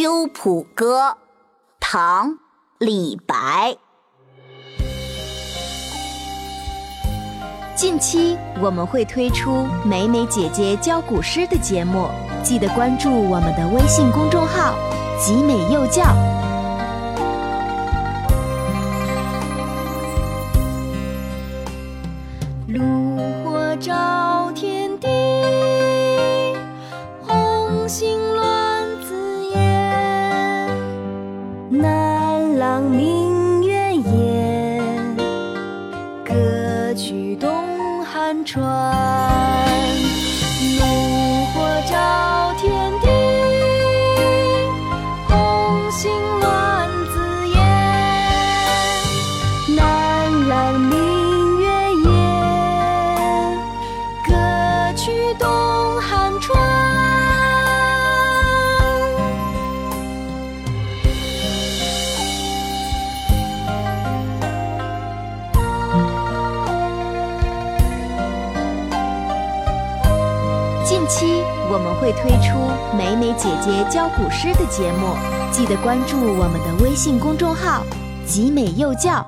秋浦歌》唐·李白。近期我们会推出美美姐姐教古诗的节目，记得关注我们的微信公众号“集美幼教”。炉火照天南朗明月夜，歌曲东汉传。炉火照天地，红星近期我们会推出美美姐姐教古诗的节目，记得关注我们的微信公众号“集美幼教”。